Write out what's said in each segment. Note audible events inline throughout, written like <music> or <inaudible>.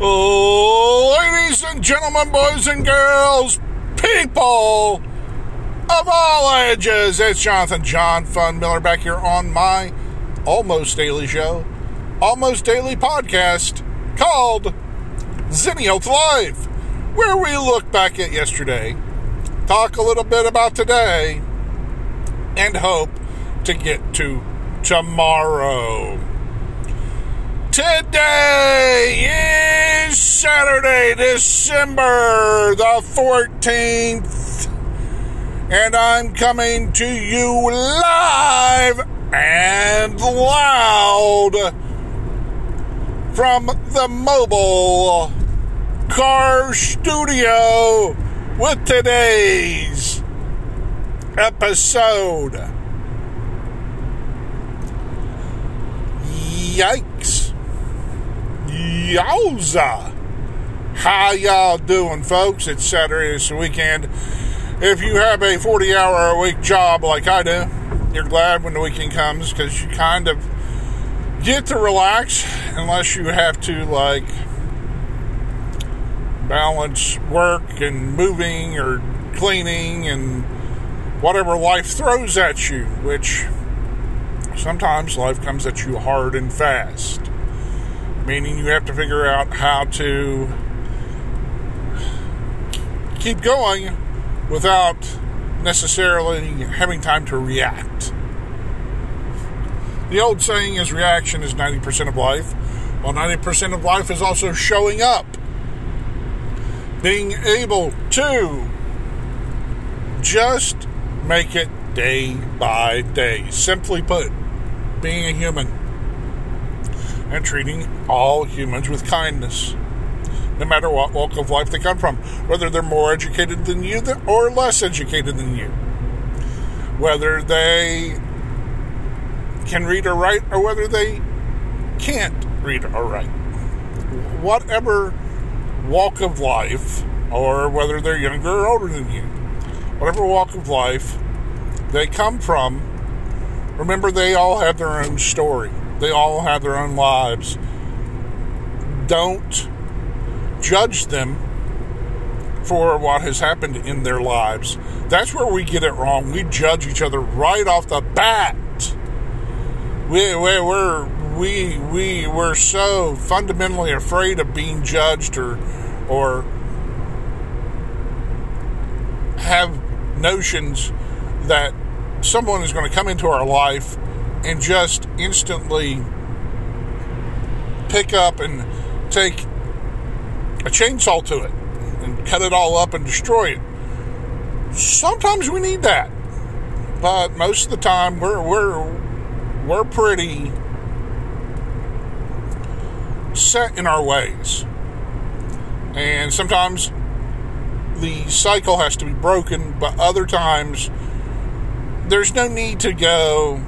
Oh ladies and gentlemen, boys and girls, people of all ages, it's Jonathan Jon Fun Miller back here on my almost daily show, almost daily podcast called Zennial Life, where we look back at yesterday, talk a little bit about today, and hope to get to tomorrow. Today is Saturday, December the 14th, and I'm coming to you live and loud from the mobile car studio with today's episode. Yikes. Yowza! How y'all doing, folks? It's Saturday, the weekend. If you have a 40 hour a week job like I do, you're glad when the weekend comes because you kind of get to relax unless you have to, like, balance work and moving or cleaning and whatever life throws at you, which sometimes life comes at you hard and fast meaning you have to figure out how to keep going without necessarily having time to react. The old saying is reaction is 90% of life, while 90% of life is also showing up. Being able to just make it day by day. Simply put, being a human and treating all humans with kindness, no matter what walk of life they come from, whether they're more educated than you or less educated than you, whether they can read or write or whether they can't read or write. Whatever walk of life, or whether they're younger or older than you, whatever walk of life they come from, remember they all have their own story. They all have their own lives. Don't judge them for what has happened in their lives. That's where we get it wrong. We judge each other right off the bat. We, we, we're we we we're so fundamentally afraid of being judged or or have notions that someone is going to come into our life and just instantly pick up and take a chainsaw to it and cut it all up and destroy it. Sometimes we need that, but most of the time we're we're we're pretty set in our ways, and sometimes the cycle has to be broken. But other times, there's no need to go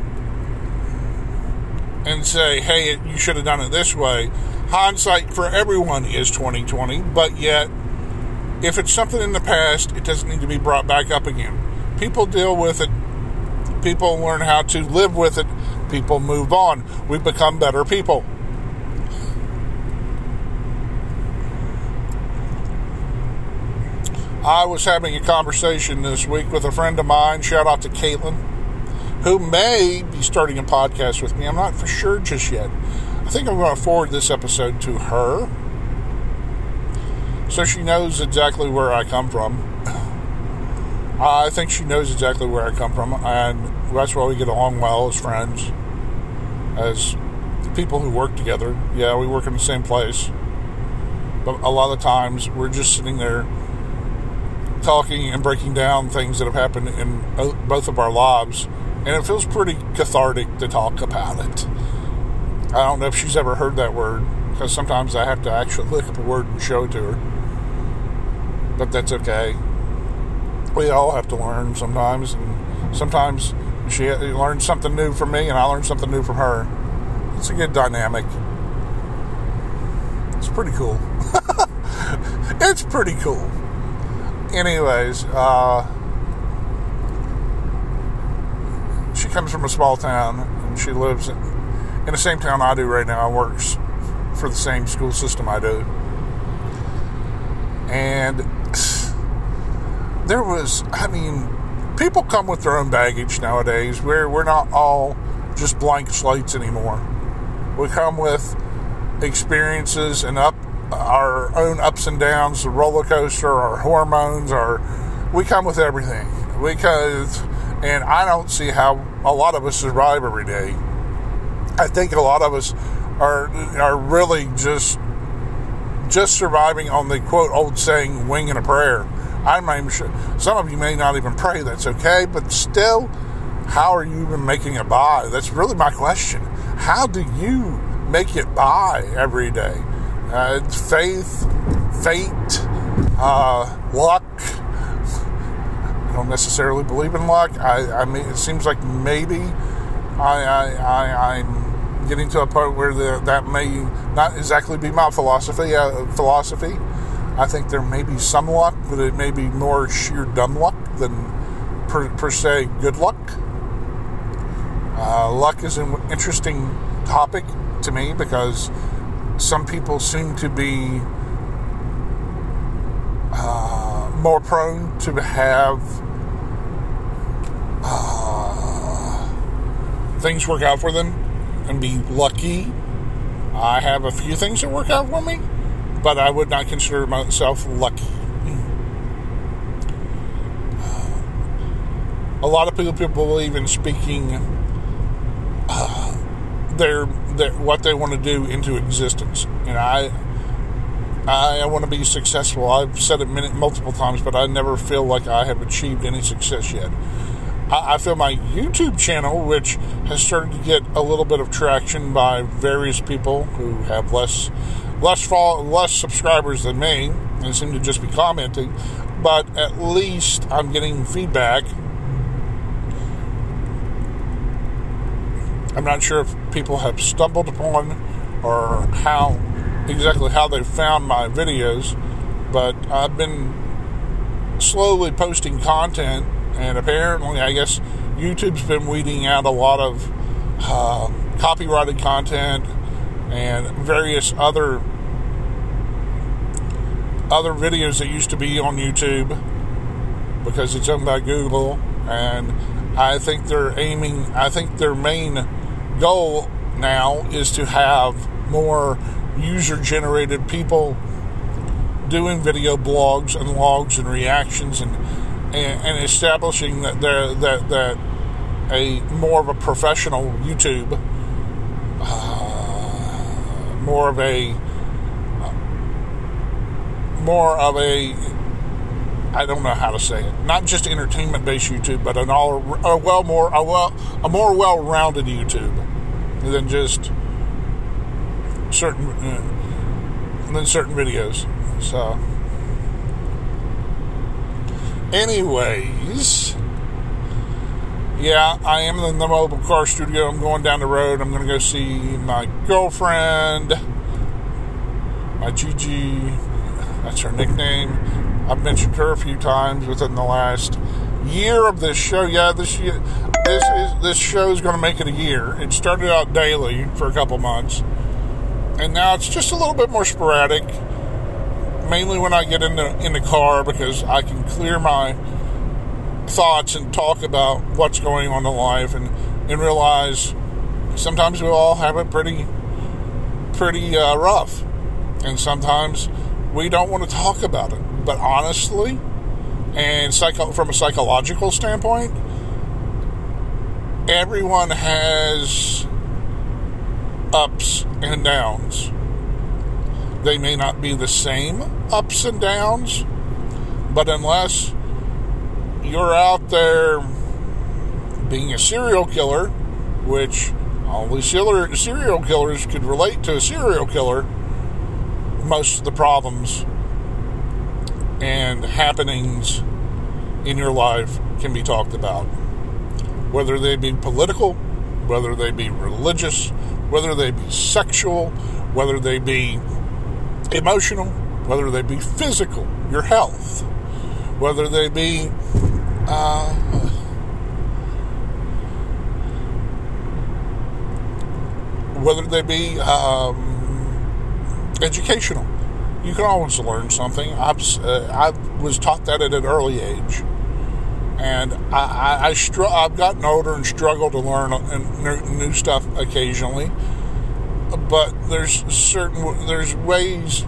and say, "Hey, you should have done it this way." Hindsight for everyone is 2020, but yet if it's something in the past, it doesn't need to be brought back up again. People deal with it. People learn how to live with it. People move on. We become better people. I was having a conversation this week with a friend of mine. Shout out to Caitlin who may be starting a podcast with me. I'm not for sure just yet. I think I'm going to forward this episode to her so she knows exactly where I come from. I think she knows exactly where I come from, and that's why we get along well as friends, as people who work together. Yeah, we work in the same place, but a lot of times we're just sitting there talking and breaking down things that have happened in uh, both of our lives and it feels pretty cathartic to talk about it. I don't know if she's ever heard that word because sometimes I have to actually look up a word and show it to her. But that's okay. We all have to learn sometimes, and sometimes she learns something new from me, and I learn something new from her. It's a good dynamic. It's pretty cool. <laughs> it's pretty cool. Anyways, uh, she comes from a small town and she lives in, in the same town I do right now. works for the same school system I do. And there was, I mean, people come with their own baggage nowadays. We're, we're not all just blank slates anymore. We come with experiences and up our own ups and downs, the roller coaster, our hormones, our we come with everything. Because and I don't see how a lot of us survive every day. I think a lot of us are are really just just surviving on the quote old saying wing and a prayer. I'm even sure some of you may not even pray, that's okay, but still, how are you even making it by? That's really my question. How do you make it by every day? Uh, faith, fate, uh, luck. Don't necessarily believe in luck. I, I mean, it seems like maybe I, I, I'm getting to a point where the, that may not exactly be my philosophy. Uh, philosophy. I think there may be some luck, but it may be more sheer dumb luck than per, per se good luck. Uh, luck is an interesting topic to me because some people seem to be uh, more prone to have uh, things work out for them and be lucky. I have a few things that work out for me, but I would not consider myself lucky. A lot of people, people believe in speaking uh, their, their what they want to do into existence. And I I, I want to be successful. I've said it many, multiple times, but I never feel like I have achieved any success yet. I, I feel my YouTube channel, which has started to get a little bit of traction by various people who have less less follow, less subscribers than me and seem to just be commenting, but at least I'm getting feedback I'm not sure if people have stumbled upon or how exactly how they found my videos, but I've been slowly posting content, and apparently, I guess YouTube's been weeding out a lot of uh, copyrighted content and various other other videos that used to be on YouTube because it's owned by Google, and I think they're aiming. I think their main goal now is to have more user generated people doing video blogs and logs and reactions and and, and establishing that that that a more of a professional YouTube uh, more of a more of a I don't know how to say it. Not just entertainment based YouTube, but an all a well more a well a more well rounded YouTube than just certain uh, than certain videos. So, anyways, yeah, I am in the mobile car studio. I'm going down the road. I'm going to go see my girlfriend, my Gigi. That's her nickname. I've mentioned her a few times within the last year of this show. Yeah, this year, this is this show is going to make it a year. It started out daily for a couple months, and now it's just a little bit more sporadic. Mainly when I get in the in the car because I can clear my thoughts and talk about what's going on in life and and realize sometimes we all have it pretty pretty uh, rough, and sometimes we don't want to talk about it. But honestly, and psycho- from a psychological standpoint, everyone has ups and downs. They may not be the same ups and downs, but unless you're out there being a serial killer, which only serial killers could relate to a serial killer, most of the problems and happenings in your life can be talked about. Whether they be political, whether they be religious, whether they be sexual, whether they be emotional, whether they be physical, your health, whether they be uh, whether they be um, educational you can always learn something. Uh, I was taught that at an early age. And I, I, I str- I've gotten older and struggle to learn uh, new, new stuff occasionally. But there's certain there's ways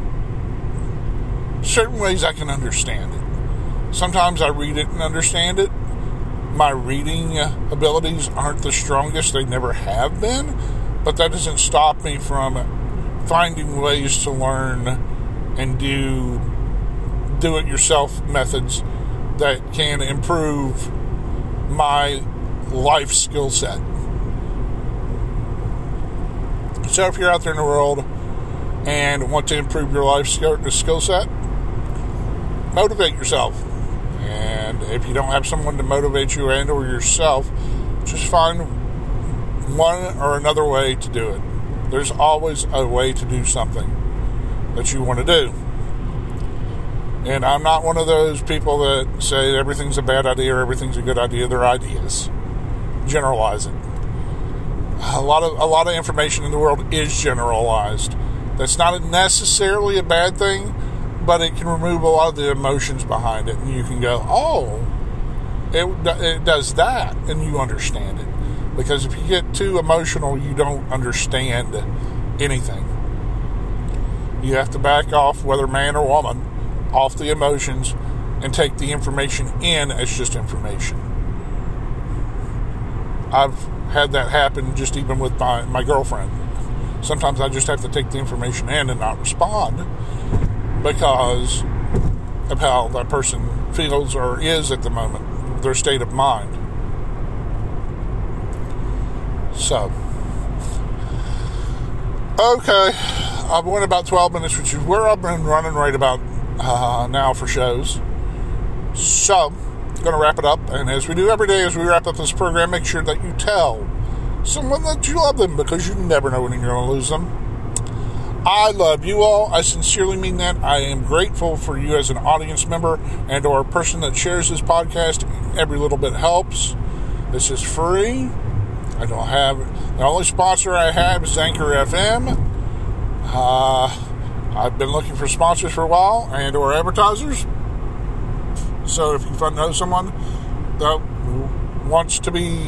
certain ways I can understand it. Sometimes I read it and understand it. My reading uh, abilities aren't the strongest, they never have been, but that doesn't stop me from finding ways to learn and do do it yourself methods that can improve my life skill set. So if you're out there in the world and want to improve your life skill set, motivate yourself. And if you don't have someone to motivate you and or yourself, just find one or another way to do it. There's always a way to do something that you want to do. And I'm not one of those people that say everything's a bad idea or everything's a good idea. They're ideas. Generalizing. A lot of a lot of information in the world is generalized. That's not necessarily a bad thing, but it can remove a lot of the emotions behind it, and you can go, "Oh, it, it does that," and you understand it. Because if you get too emotional, you don't understand anything. You have to back off, whether man or woman, off the emotions and take the information in as just information. I've had that happen just even with my, my girlfriend. Sometimes I just have to take the information in and not respond because of how that person feels or is at the moment, their state of mind. So, okay, I've went about 12 minutes, which is where I've been running right about uh, now for shows. So, going to wrap it up. And as we do every day, as we wrap up this program, make sure that you tell someone that you love them because you never know when you're going to lose them. I love you all. I sincerely mean that. I am grateful for you as an audience member and or a person that shares this podcast. Every little bit helps. This is free. I don't have the only sponsor I have is Anchor FM. Uh, I've been looking for sponsors for a while and or advertisers. So if you know someone that wants to be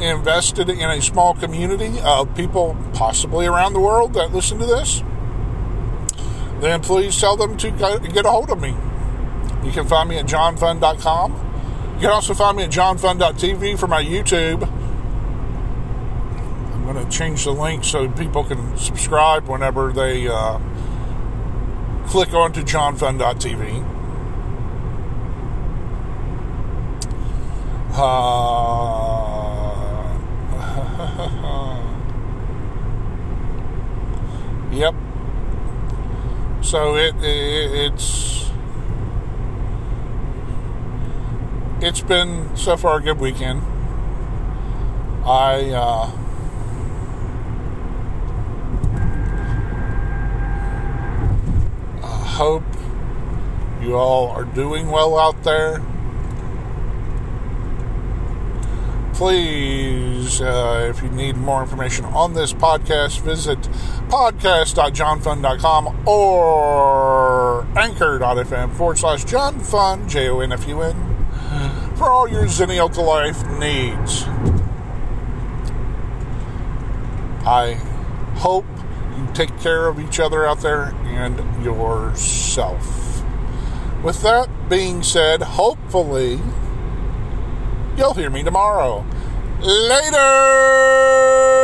invested in a small community of people possibly around the world that listen to this, then please tell them to get a hold of me. You can find me at jonfun.com. You can also find me at jonfun.tv for my YouTube. Change the link so people can subscribe whenever they uh, click on to jonfun.tv. Uh, <laughs> yep. So it, it it's it's been so far a good weekend. I uh, hope you all are doing well out there. Please, uh, if you need more information on this podcast, visit podcast.jonfun.com or anchor.fm forward slash jonfun, J O N F U N, for all your to Life needs. I hope take care of each other out there and yourself. With that being said, hopefully you'll hear me tomorrow. Later!